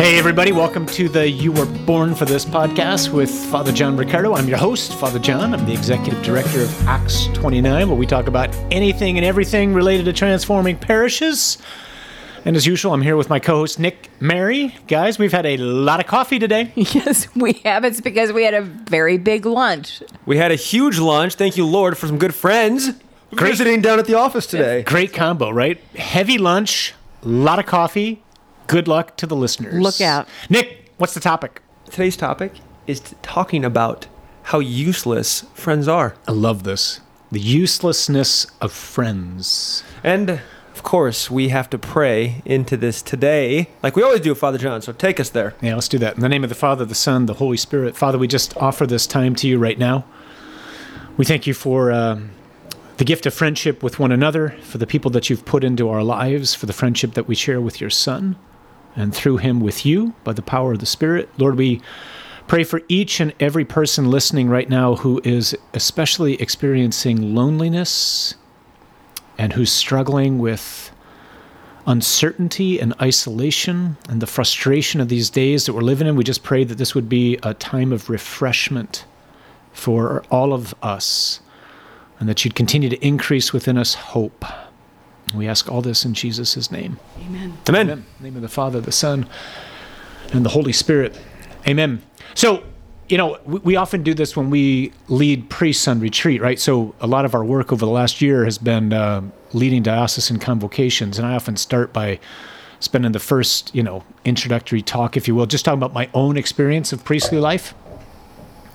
Hey, everybody, welcome to the You Were Born for This podcast with Father John Riccardo. I'm your host, Father John. I'm the executive director of Acts 29, where we talk about anything and everything related to transforming parishes. And as usual, I'm here with my co host, Nick Mary. Guys, we've had a lot of coffee today. Yes, we have. It's because we had a very big lunch. We had a huge lunch. Thank you, Lord, for some good friends. Great. Visiting down at the office today. Great combo, right? Heavy lunch, a lot of coffee. Good luck to the listeners. Look out. Nick, what's the topic? Today's topic is t- talking about how useless friends are. I love this. The uselessness of friends. And of course, we have to pray into this today, like we always do, Father John. So take us there. Yeah, let's do that. In the name of the Father, the Son, the Holy Spirit. Father, we just offer this time to you right now. We thank you for um, the gift of friendship with one another, for the people that you've put into our lives, for the friendship that we share with your Son, and through him with you by the power of the Spirit. Lord, we pray for each and every person listening right now who is especially experiencing loneliness and who's struggling with uncertainty and isolation and the frustration of these days that we're living in. We just pray that this would be a time of refreshment for all of us and that you'd continue to increase within us hope. We ask all this in Jesus' name. Amen. Amen. Amen. In the name of the Father, the Son, and the Holy Spirit. Amen. So, you know, we, we often do this when we lead priests on retreat, right? So, a lot of our work over the last year has been uh, leading diocesan convocations, and I often start by spending the first, you know, introductory talk, if you will, just talking about my own experience of priestly life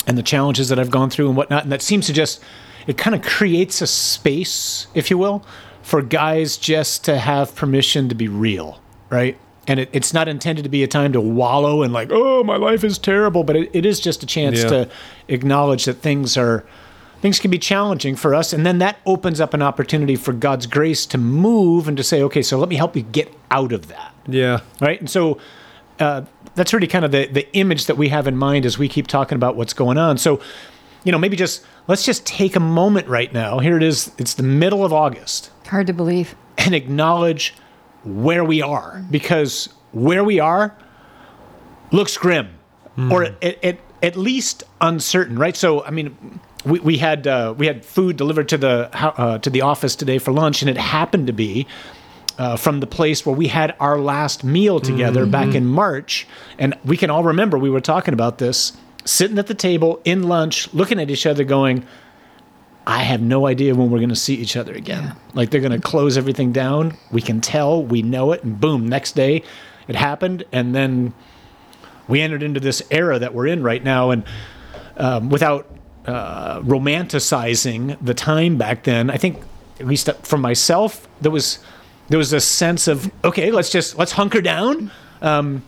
and the challenges that I've gone through and whatnot. And that seems to just, it kind of creates a space, if you will, for guys just to have permission to be real, right? And it, it's not intended to be a time to wallow and like, oh, my life is terrible, but it, it is just a chance Yeah. to acknowledge that things are things can be challenging for us, and then that opens up an opportunity for God's grace to move and to say, okay, so let me help you get out of that Yeah. right? And so uh, that's really kind of the the image that we have in mind as we keep talking about what's going on. So, you know, maybe just let's just take a moment right now. Here it is. It's the middle of August, Hard to believe. and acknowledge where we are because where we are looks grim, or at, at, at least uncertain, right? So, I mean. We, we had uh, we had food delivered to the uh, to the office today for lunch, and it happened to be uh, from the place where we had our last meal together back in March. And we can all remember we were talking about this, sitting at the table in lunch, looking at each other, going, I have no idea when we're going to see each other again. Like they're going to close everything down. We can tell, we know it, and boom, next day it happened. And then we entered into this era that we're in right now. And um, without uh, romanticizing the time back then, I think at least for myself, there was there was a sense of okay, let's just let's hunker down. Um,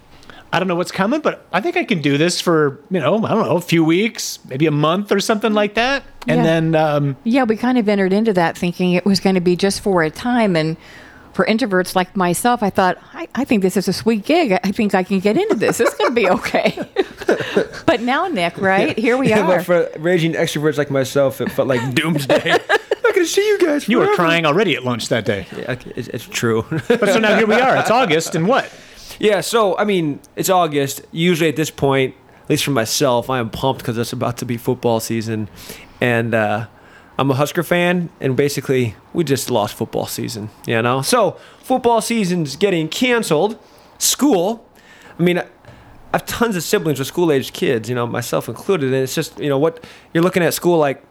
I don't know what's coming, but I think I can do this for you know I don't know a few weeks, maybe a month or something like that, and Yeah. then um, Yeah, we kind of entered into that thinking it was going to be just for a time. And for introverts like myself, I thought, I, I think this is a sweet gig. I think I can get into this. It's going to be okay. but now, Nick, right? Here we Yeah, are. but for raging extroverts like myself, it felt like doomsday. I'm not gonna see you guys. you were crying already at lunch that day. Yeah, it's, it's true. But so now here we are. It's August, and what? Yeah. So I mean, it's August. Usually at this point, at least for myself, I am pumped because it's about to be football season, and uh, I'm a Husker fan, and basically we just lost football season. You know, so football season's getting canceled. School, I mean. I have tons of siblings with school-aged kids, you know, myself included, and it's just, you know, what you're looking at school like, are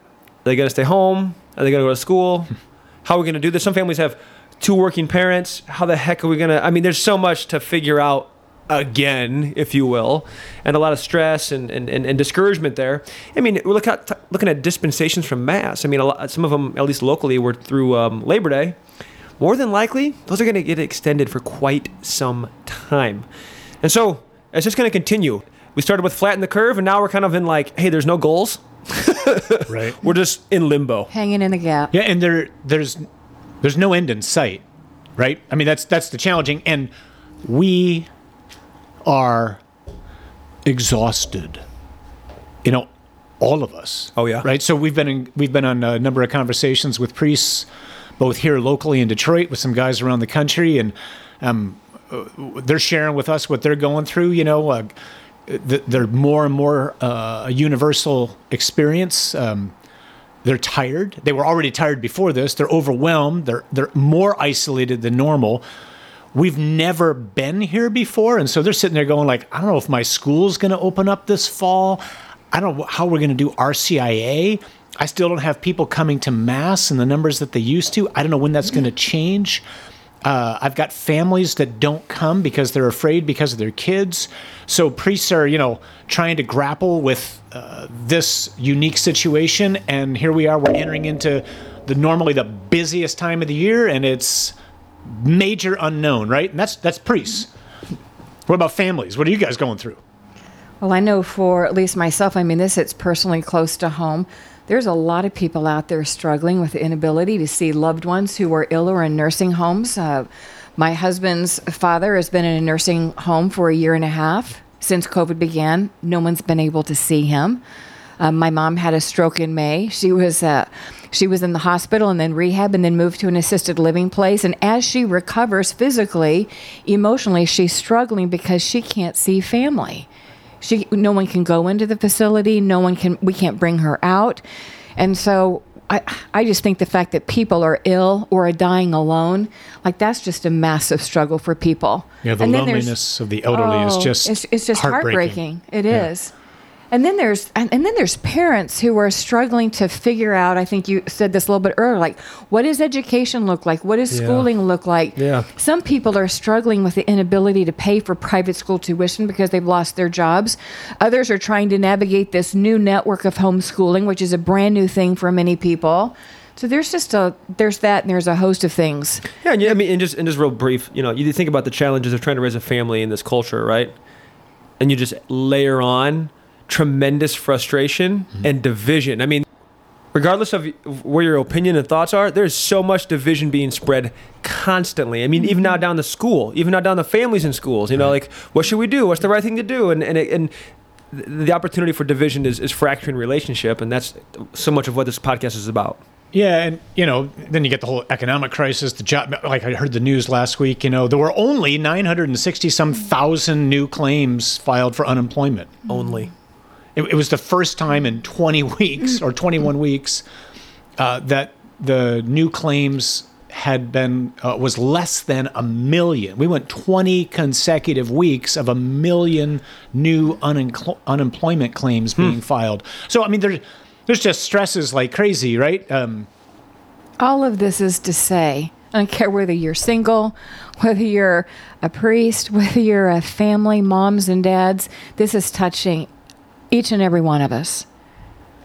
they gonna stay home? Are they gonna go to school? How are we gonna do this? Some families have two working parents. How the heck are we gonna? I mean, there's so much to figure out again, if you will, and a lot of stress and, and, and, and discouragement there. I mean, we're look at, looking at dispensations from Mass. I mean, a lot, some of them, at least locally, were through um, Labor Day. More than likely, those are going to get extended for quite some time. And so it's just going to continue. We started with flatten the curve, and now we're kind of in like, hey, there's no goals. Right. We're just in limbo. Hanging in the gap. Yeah, and there there's there's no end in sight, right? I mean that's that's the challenging and we are exhausted. You know, all of us. Oh, yeah. Right? So we've been in, we've been on a number of conversations with priests both here locally in Detroit with some guys around the country and um they're sharing with us what they're going through. You know, uh, th- they're more and more uh, a universal experience. Um, they're tired. They were already tired before this. They're overwhelmed. They're they're more isolated than normal. We've never been here before, and so they're sitting there going like, I don't know if my school's going to open up this fall. I don't know how we're going to do RCIA. I still don't have people coming to mass in the numbers that they used to. I don't know when that's going to change. Uh, I've got families that don't come because they're afraid because of their kids. So priests are, you know, trying to grapple with uh, this unique situation, and here we are. We're entering into the normally the busiest time of the year, and it's major unknown, right? And that's that's priests. What about families? What are you guys going through? Well, I know for at least myself, I mean, this hits personally close to home. There's a lot of people out there struggling with the inability to see loved ones who are ill or in nursing homes. Uh, my husband's father has been in a nursing home for a year and a half since COVID began. No one's been able to see him. Um, my mom had a stroke in May. She was uh, she was in the hospital and then rehab and then moved to an assisted living place. And as she recovers physically, emotionally, she's struggling because she can't see family. She no one can go into the facility. No one can. We can't bring her out, and so I, I just think the fact that people are ill or are dying alone, like that's just a massive struggle for people. Yeah, the loneliness of the elderly is Oh, just it's, it's just heartbreaking. heartbreaking. It Yeah. is. And then there's and, and then there's parents who are struggling to figure out. I think you said this a little bit earlier. Like, what does education look like? What does Yeah. schooling look like? Yeah. Some people are struggling with the inability to pay for private school tuition because they've lost their jobs. Others are trying to navigate this new network of homeschooling, which is a brand new thing for many people. So there's just a there's that and there's a host of things. Yeah, and you, I mean, and just and just real brief, you know, you think about the challenges of trying to raise a family in this culture, right? And you just layer on tremendous frustration mm-hmm. and division. I mean, regardless of where your opinion and thoughts are, there's so much division being spread constantly. I mean, even mm-hmm. now down the school, even now down the families in schools, you know, like what should we do? What's the right thing to do? And and and the opportunity for division is, is fracturing relationship, and that's so much of what this podcast is about. Yeah, and you know, then you get the whole economic crisis. The job, like I heard the news last week. You know, there were only nine hundred and sixty some thousand new claims filed for unemployment. Only. It, it was the first time in twenty weeks or twenty one weeks uh, that the new claims had been uh, was less than a million. We went twenty consecutive weeks of a million new unincl- unemployment claims being filed. So I mean, there's there's just stresses like crazy, right? Um, All of this is to say, I don't care whether you're single, whether you're a priest, whether you're a family, moms and dads, this is touching each and every one of us.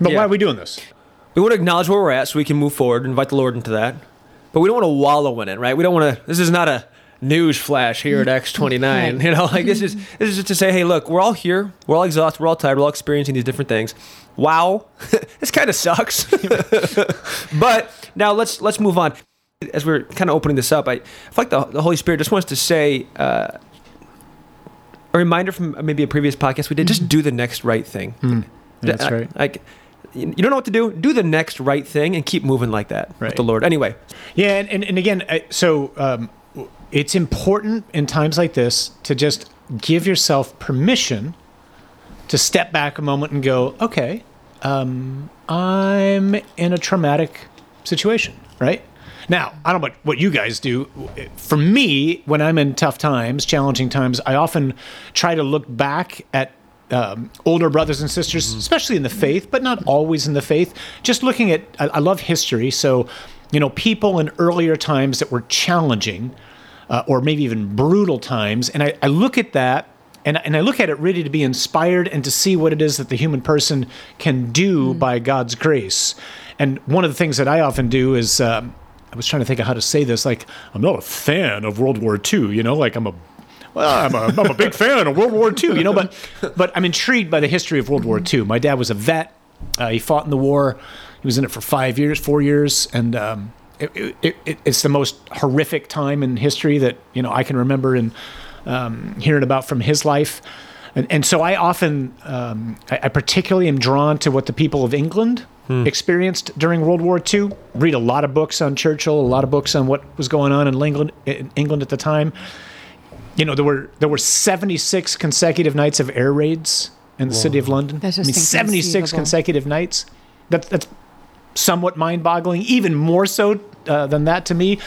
But Yeah. why are we doing this? we want to acknowledge where we're at so we can move forward, invite the Lord into that. But we don't want to wallow in it, right? We don't want to. This is not a news flash here at Acts twenty nine. Right. You know, like this is this is just to say, hey, look, we're all here, we're all exhausted, we're all tired, we're all experiencing these different things. Wow, this kind of sucks. but now let's let's move on. As we're kind of opening this up, I, I feel like the, the Holy Spirit just wants to say. Uh, a reminder from maybe a previous podcast we did: just do the next right thing. That's I- right. Like, you you don't know what to do. Do the next right thing and keep moving like that with Right. the Lord. Anyway, Yeah, and, and, and again, so um, it's important in times like this to just give yourself permission to step back a moment and go, okay, um, I'm in a traumatic situation, right? Now, I don't know what, you guys do. For me, when I'm in tough times, challenging times, I often try to look back at um, older brothers and sisters, especially in the faith, but not always in the faith. Just looking at, I, I love history. So, you know, people in earlier times that were challenging uh, or maybe even brutal times. And I, I look at that and, and I look at it really to be inspired and to see what it is that the human person can do by God's grace. And one of the things that I often do is, um, I was trying to think of how to say this. Like, I'm not a fan of World War II, you know, like I'm a well, I'm a, I'm a big fan of World War II, you know, but but I'm intrigued by the history of World War II. My dad was a vet. Uh, he fought in the war. He was in it for five years, four years, and um, it, it, it, it's the most horrific time in history that you know I can remember and um, hearing about from his life. And, and so I often, um, I, I particularly am drawn to what the people of England experienced during World War II. Read a lot of books on Churchill, a lot of books on what was going on in England, in England at the time you know, there were there were 76 consecutive nights of air raids in the city of London. That's I mean, 76 consecutive nights. That, that's somewhat mind-boggling. Even more so uh, than that to me,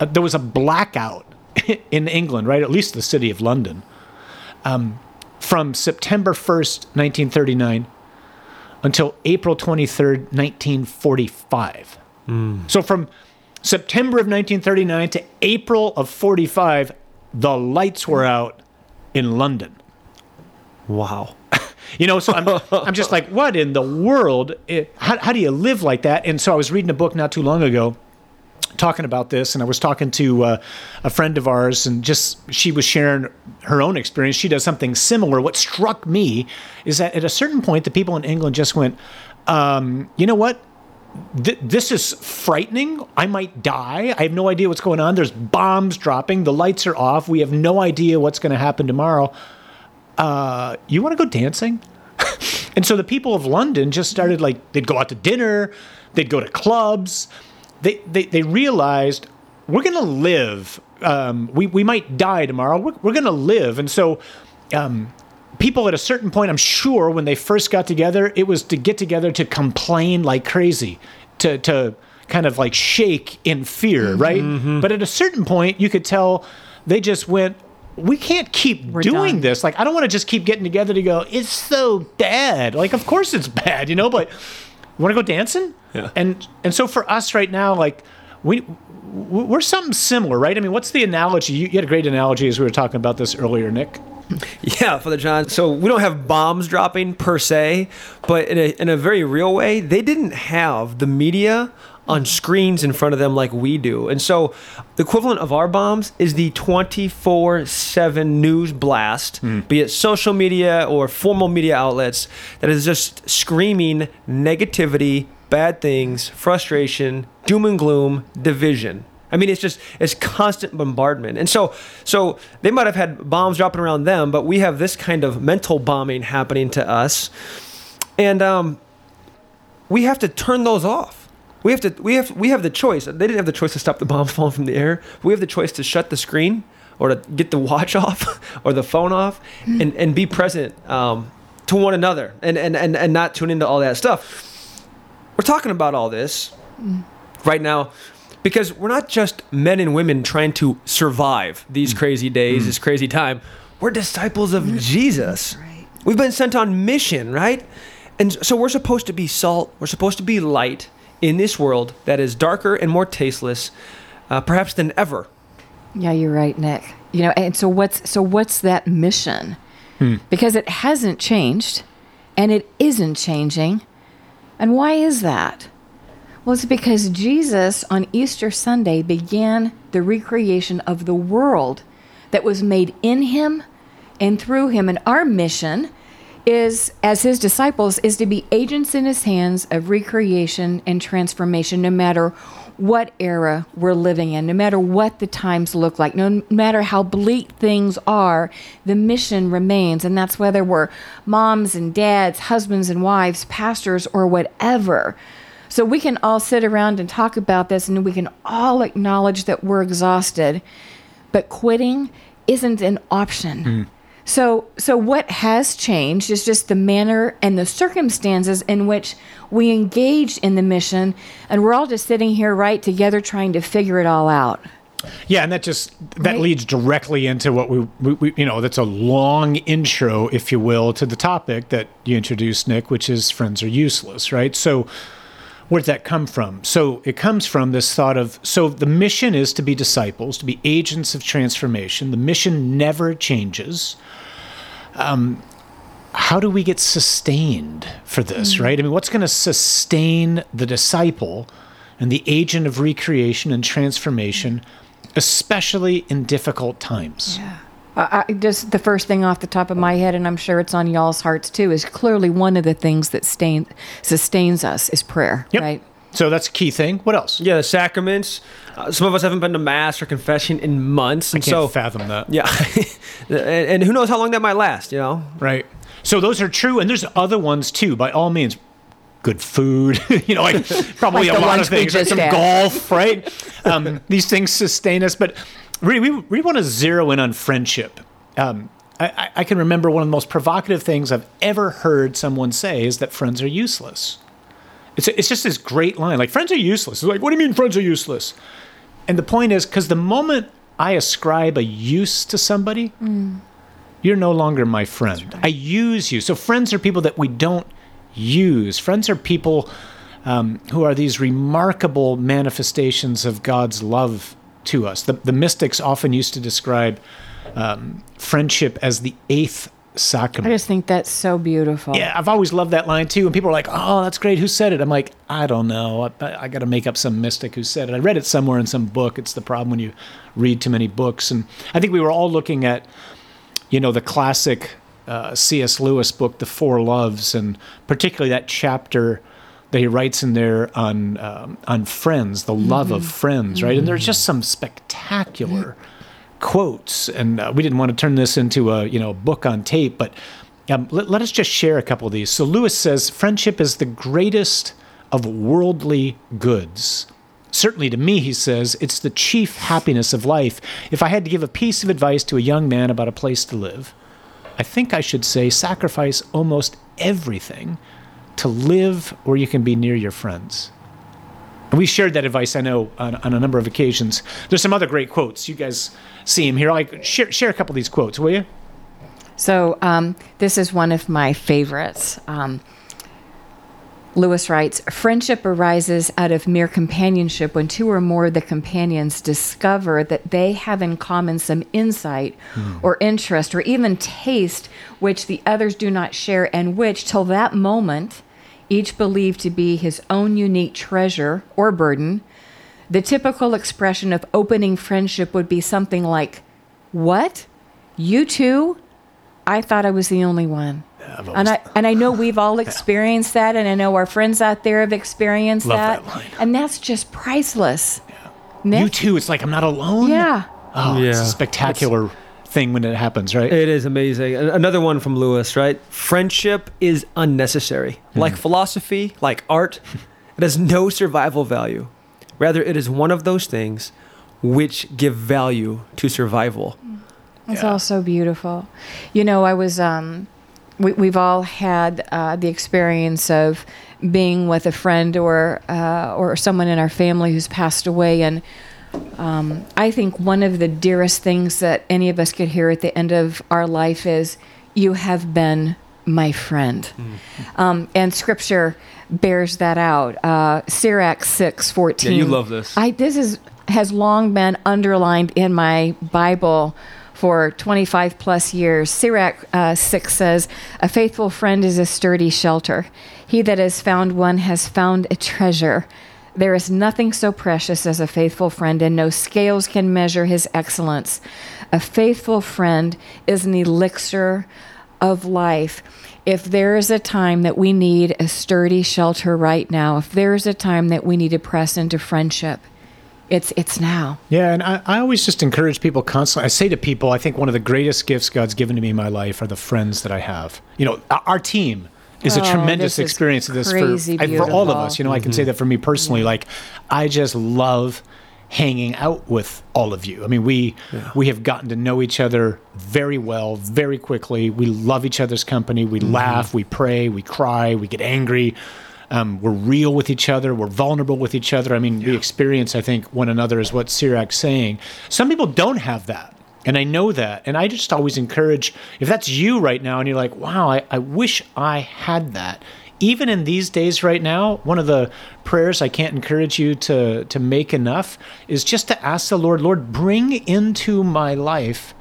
uh, there was a blackout in England, right? At least the city of London, um, from September 1st, 1939, until April 23rd, 1945. Mm. So from September of 1939 to April of 45, the lights were out in London. Wow. You know, so I'm, I'm just like, what in the world? How, how do you live like that? And so I was reading a book not too long ago talking about this, and I was talking to uh, a friend of ours, and just she was sharing her own experience. She does something similar. What struck me is that at a certain point, the people in England just went, um, you know what? Th- this is frightening. I might die. I have no idea what's going on. There's bombs dropping. The lights are off. We have no idea what's going to happen tomorrow. Uh, you want to go dancing? and so the people of London just started like they'd go out to dinner, they'd go to clubs. They they, they realized we're going to live. Um, we we might die tomorrow. We're, we're going to live, and so. Um, people at a certain point, I'm sure, when they first got together, it was to get together to complain like crazy, to to kind of like shake in fear, right? But at a certain point, you could tell they just went, "We can't keep We're doing done." this. Like, I don't want to just keep getting together to go. It's so bad. Like, of course it's bad, you know. But want to go dancing? Yeah. And and so for us right now, like we. We're something similar, right? I mean, what's the analogy? You, you had a great analogy as we were talking about this earlier, Nick. Yeah, Father John. So we don't have bombs dropping per se, but in a, in a very real way, they didn't have the media on screens in front of them like we do. And so the equivalent of our bombs is the 24 7 news blast, hmm. be it social media or formal media outlets, that is just screaming negativity, bad things, frustration, doom and gloom, division. I mean, it's just it's constant bombardment, and so so they might have had bombs dropping around them, but we have this kind of mental bombing happening to us, and um, we have to turn those off. We have to we have we have the choice. They didn't have the choice to stop the bombs falling from the air. We have the choice to shut the screen or to get the watch off or the phone off and, and be present um, to one another and, and, and, and not tune into all that stuff. We're talking about all this right now because we're not just men and women trying to survive these mm. crazy days, mm. this crazy time. We're disciples of mm. Jesus. We've been sent on mission, right? And so we're supposed to be salt, we're supposed to be light in this world that is darker and more tasteless, uh, perhaps than ever. Yeah, you're right, Nick. You know, and so what's so what's that mission? Hmm. Because it hasn't changed and it isn't changing. And why is that? Well, it's because Jesus on Easter Sunday began the recreation of the world that was made in him and through him. And our mission is, as his disciples, is to be agents in his hands of recreation and transformation, no matter what era we're living in, no matter what the times look like, no matter how bleak things are, the mission remains. And that's whether we're moms and dads, husbands and wives, pastors, or whatever. So we can all sit around and talk about this and we can all acknowledge that we're exhausted, but quitting isn't an option. Mm. So so what has changed is just the manner and the circumstances in which we engage in the mission and we're all just sitting here right together trying to figure it all out. Yeah, and that just that Right. leads directly into what we, we, we you know that's a long intro, if you will, to the topic that you introduced, Nick, which is friends are useless, right? So where did that come from? So it comes from this thought of so the mission is to be disciples, to be agents of transformation. The mission never changes. Um, how do we get sustained for this, right? I mean, what's going to sustain the disciple and the agent of recreation and transformation, especially in difficult times? I, I, just the first thing off the top of my head, and I'm sure it's on y'all's hearts too, is clearly one of the things that stain, sustains us is prayer, Yep. right? So that's a key thing. What else? Yeah, the sacraments. Uh, some of us haven't been to mass or confession in months, I and can't so fathom that. yeah, and, and who knows how long that might last? You know, Right. So those are true, and there's other ones too. By all means, good food. you know, like probably Like a the lot of things. Like some had. golf, right? Um, these things sustain us, but really, we really want to zero in on friendship. Um, I, I- I can remember one of the most provocative things I've ever heard someone say is that friends are useless. It's, it's just this great line like, friends are useless. It's like, what do you mean friends are useless? And the point is, because the moment I ascribe a use to somebody, you're no longer my friend. I use you. So friends are people that we don't use. Friends are people um, who are these remarkable manifestations of God's love to us. The, the mystics often used to describe um, friendship as the eighth sacrament. I just think that's so beautiful. Yeah, I've always loved that line too. And people are like, "Oh, that's great. Who said it?" I'm like, "I don't know. I, I got to make up some mystic who said it. I read it somewhere in some book. It's the problem when you read too many books." And I think we were all looking at, you know, the classic uh, C.S. Lewis book, The Four Loves, and particularly that chapter that he writes in there on um, on friends, the love of friends, right? And there's just some spectacular quotes, and uh, we didn't want to turn this into a you know book on tape, but um, let, let us just share a couple of these. So Lewis says, "Friendship is the greatest of worldly goods." Certainly to me, he says, it's the chief happiness of life. If I had to give a piece of advice to a young man about a place to live, I think I should say sacrifice almost everything to live where you can be near your friends. And we shared that advice, I know, on, on a number of occasions. There's some other great quotes. You guys see them here. Like share, share a couple of these quotes, will you? So um, this is one of my favorites. Um, Lewis writes Friendship arises out of mere companionship when two or more of the companions discover that they have in common some insight or interest or even taste which the others do not share, and which, till that moment, each believed to be his own unique treasure or burden. The typical expression of opening friendship would be something like, What? You too? I thought I was the only one. I've And I and I know we've all experienced that, and I know our friends out there have experienced Love that, that line. and that's just priceless. Nick? you too. It's like I'm not alone. Yeah. Oh, it's Yeah. a spectacular thing when it happens, right? It is amazing. Another one from Lewis, right? Friendship is unnecessary. Like philosophy, like art, it has no survival value. Rather, it is one of those things which give value to survival. It's Yeah. all so beautiful. You know, I was, um, we, we've all had uh, the experience of being with a friend or, uh, or someone in our family who's passed away. And um, I think one of the dearest things that any of us could hear at the end of our life is, You have been my friend. Um, and scripture bears that out. Uh, Sirach 6 14. Yeah, you love this. I this is has long been underlined in my Bible for 25 plus years. Sirach uh, 6 says, A faithful friend is a sturdy shelter. He that has found one has found a treasure. There is nothing so precious as a faithful friend, and no scales can measure his excellence. A faithful friend is an elixir of life. If there is a time that we need a sturdy shelter right now, if there is a time that we need to press into friendship, it's it's now. Yeah, and I, I always just encourage people constantly. I say to people, I think one of the greatest gifts God's given to me in my life are the friends that I have. You know, our- team is a Oh, tremendous this is experience. This for, I- for all of us. You know, I can say that for me personally. Like, I just love hanging out with all of you. I mean, we we have gotten to know each other very well, very quickly. We love each other's company. We laugh, we pray, we cry, we get angry. Um, we're real with each other. We're vulnerable with each other. I mean, we experience, I think, one another is what Sirach's saying. Some people don't have that. And I know that. And I just always encourage if that's you right now and you're like, wow, I, I wish I had that. Even in these days right now, one of the prayers I can't encourage you to, to make enough is just to ask the Lord, Lord, bring into my life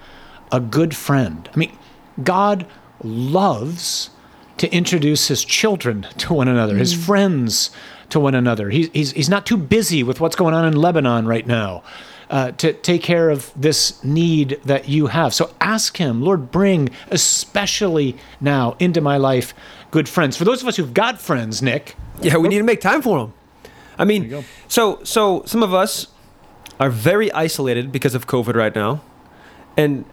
a good friend. I mean, God loves to introduce his children to one another, his mm. friends to one another. He's, he's, he's not too busy with what's going on in Lebanon right now uh, to take care of this need that you have. So ask him, Lord, bring especially now into my life good friends. For those of us who've got friends, Nick, Yeah, we need to make time for them. I mean, so so some of us are very isolated because of COVID right now, and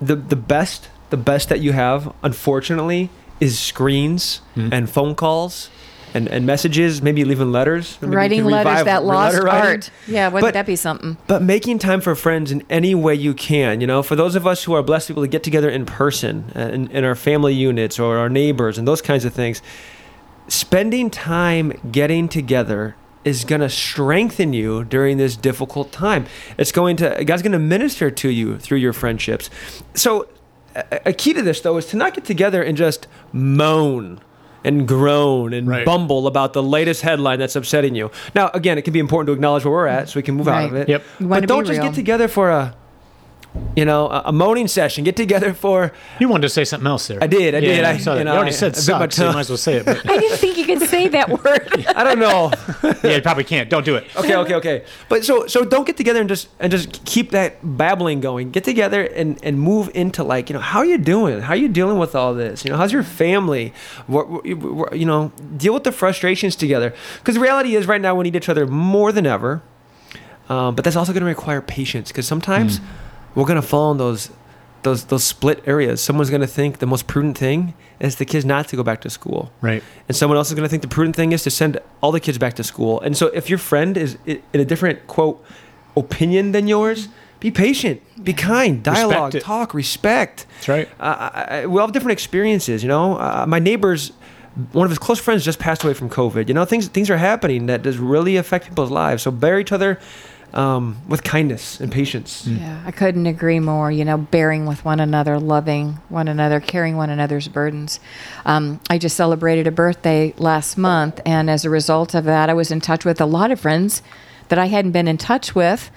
the the best the best that you have, unfortunately, is screens and phone calls and, and messages, maybe leaving letters. Maybe Writing letters, that lost letter art. Yeah, wouldn't But- that be something? But making time for friends in any way you can, you know, for those of us who are blessed to be able to get together in person, uh, in, in our family units or our neighbors and those kinds of things, spending time getting together is going to strengthen you during this difficult time. It's going to, God's going to minister to you through your friendships. So, a key to this, though, is to not get together and just moan and groan and Right. bumble about the latest headline that's upsetting you. Now, again, it can be important to acknowledge where we're at so we can move out of it. Yep. But don't just real. get together for a, you know, a, a moaning session. Get together for. You wanted to say something else there. I did, I Yeah, did. I I- saw that. you You, already I- said I bit so you might as well say it. But I didn't think you could say that word. I don't know. yeah, you probably can't. Don't do it. okay, okay, okay. But so so don't get together and just and just keep that babbling going. Get together and and move into like you know how are you doing? How are you dealing with all this? You know how's your family? What, what- what- you know deal with the frustrations together. Because the reality is right now we need each other more than ever. Um, but that's also going to require patience because sometimes we're going to fall in those those those split areas. Someone's going to think the most prudent thing is the kids not to go back to school Right. and someone else is going to think the prudent thing is to send all the kids back to school. And so, if your friend is in a different quote opinion than yours, be patient, be kind, dialogue, it. talk, respect. That's right. Uh, I, I, we all have different experiences. You know, uh, my neighbor's one of his close friends just passed away from COVID. You know, things things are happening that does really affect people's lives. So bear each other um, with kindness and patience. Yeah, I couldn't agree more. You know, bearing with one another, loving one another, carrying one another's burdens. Um, I just celebrated a birthday last month, and as a result of that, I was in touch with a lot of friends that I hadn't been in touch with.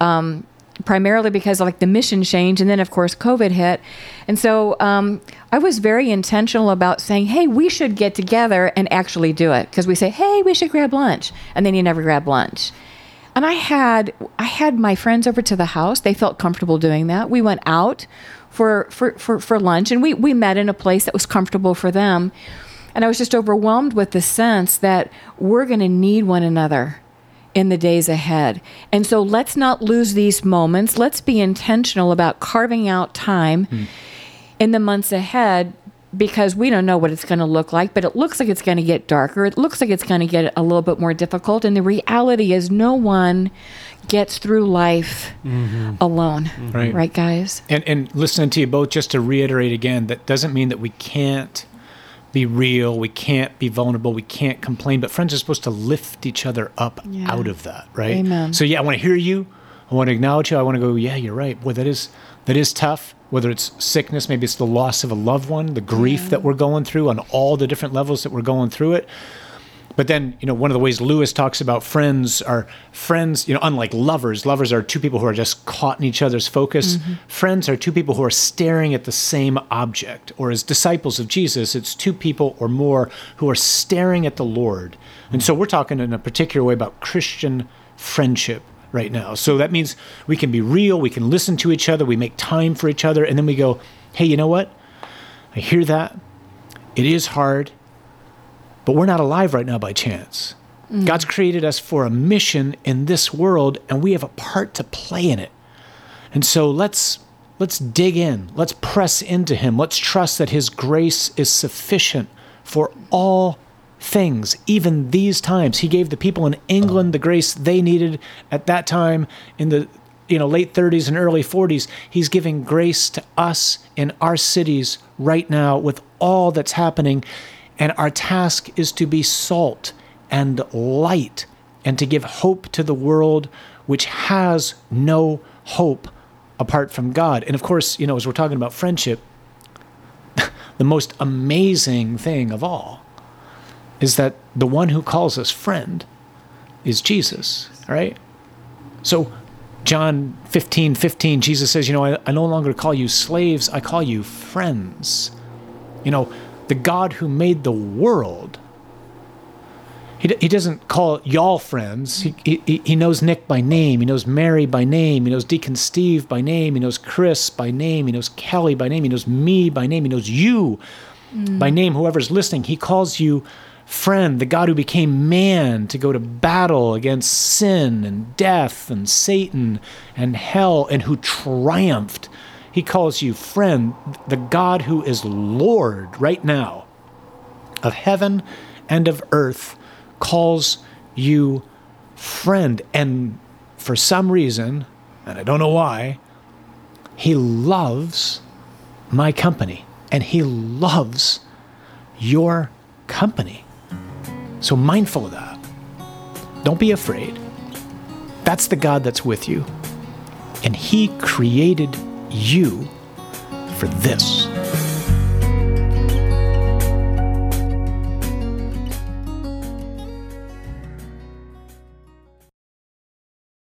Um, primarily because of like the mission change and then of course covid hit and so um, i was very intentional about saying hey we should get together and actually do it because we say hey we should grab lunch and then you never grab lunch and I had I had my friends over to the house. They felt comfortable doing that. We went out for for for, for lunch and we, we met in a place that was comfortable for them. And I was just overwhelmed with the sense that we're going to need one another in the days ahead. And so let's not lose these moments. Let's be intentional about carving out time hmm. in the months ahead because we don't know what it's going to look like, but it looks like it's going to get darker. It looks like it's going to get a little bit more difficult. And the reality is, no one gets through life mm-hmm. alone. Mm-hmm. Right. Right, guys? And and listening to you both, just to reiterate again, that doesn't mean that we can't be real, we can't be vulnerable, we can't complain. But friends are supposed to lift each other up Yeah. out of that, right? Amen. So yeah, I want to hear you. I want to acknowledge you. I want to go. Yeah, you're right. Boy, that is that is tough. Whether it's sickness, maybe it's the loss of a loved one, the grief that mm-hmm. we're going through on all the different levels that we're going through it. But then, you know, one of the ways Lewis talks about friends are friends, you know, unlike lovers. Lovers are two people who are just caught in each other's focus. Mm-hmm. Friends are two people who are staring at the same object. Or as disciples of Jesus, it's two people or more who are staring at the Lord. And mm-hmm. so we're talking in a particular way about Christian friendship right now. So that means we can be real, we can listen to each other, we make time for each other, and then we go, hey, you know what? I hear that. It is hard but we're not alive right now by chance. Mm. God's created us for a mission in this world and we have a part to play in it. And so let's let's dig in. Let's press into him. Let's trust that his grace is sufficient for all things, even these times. He gave the people in England the grace they needed at that time in the you know late 30s and early 40s. He's giving grace to us in our cities right now with all that's happening. And our task is to be salt and light and to give hope to the world which has no hope apart from God. And of course, you know, as we're talking about friendship, the most amazing thing of all is that the one who calls us friend is Jesus, right? So, John 15, 15, Jesus says, You know, I, I no longer call you slaves, I call you friends. You know, the God who made the world, he, d- he doesn't call y'all friends. He, he, he knows Nick by name. He knows Mary by name. He knows Deacon Steve by name. He knows Chris by name. He knows Kelly by name. He knows me by name. He knows you mm. by name, whoever's listening. He calls you friend, the God who became man to go to battle against sin and death and Satan and hell and who triumphed. He calls you friend, the God who is Lord right now of heaven and of earth calls you friend. And for some reason, and I don't know why, he loves my company and he loves your company. So mindful of that. Don't be afraid. That's the God that's with you. And he created you for this.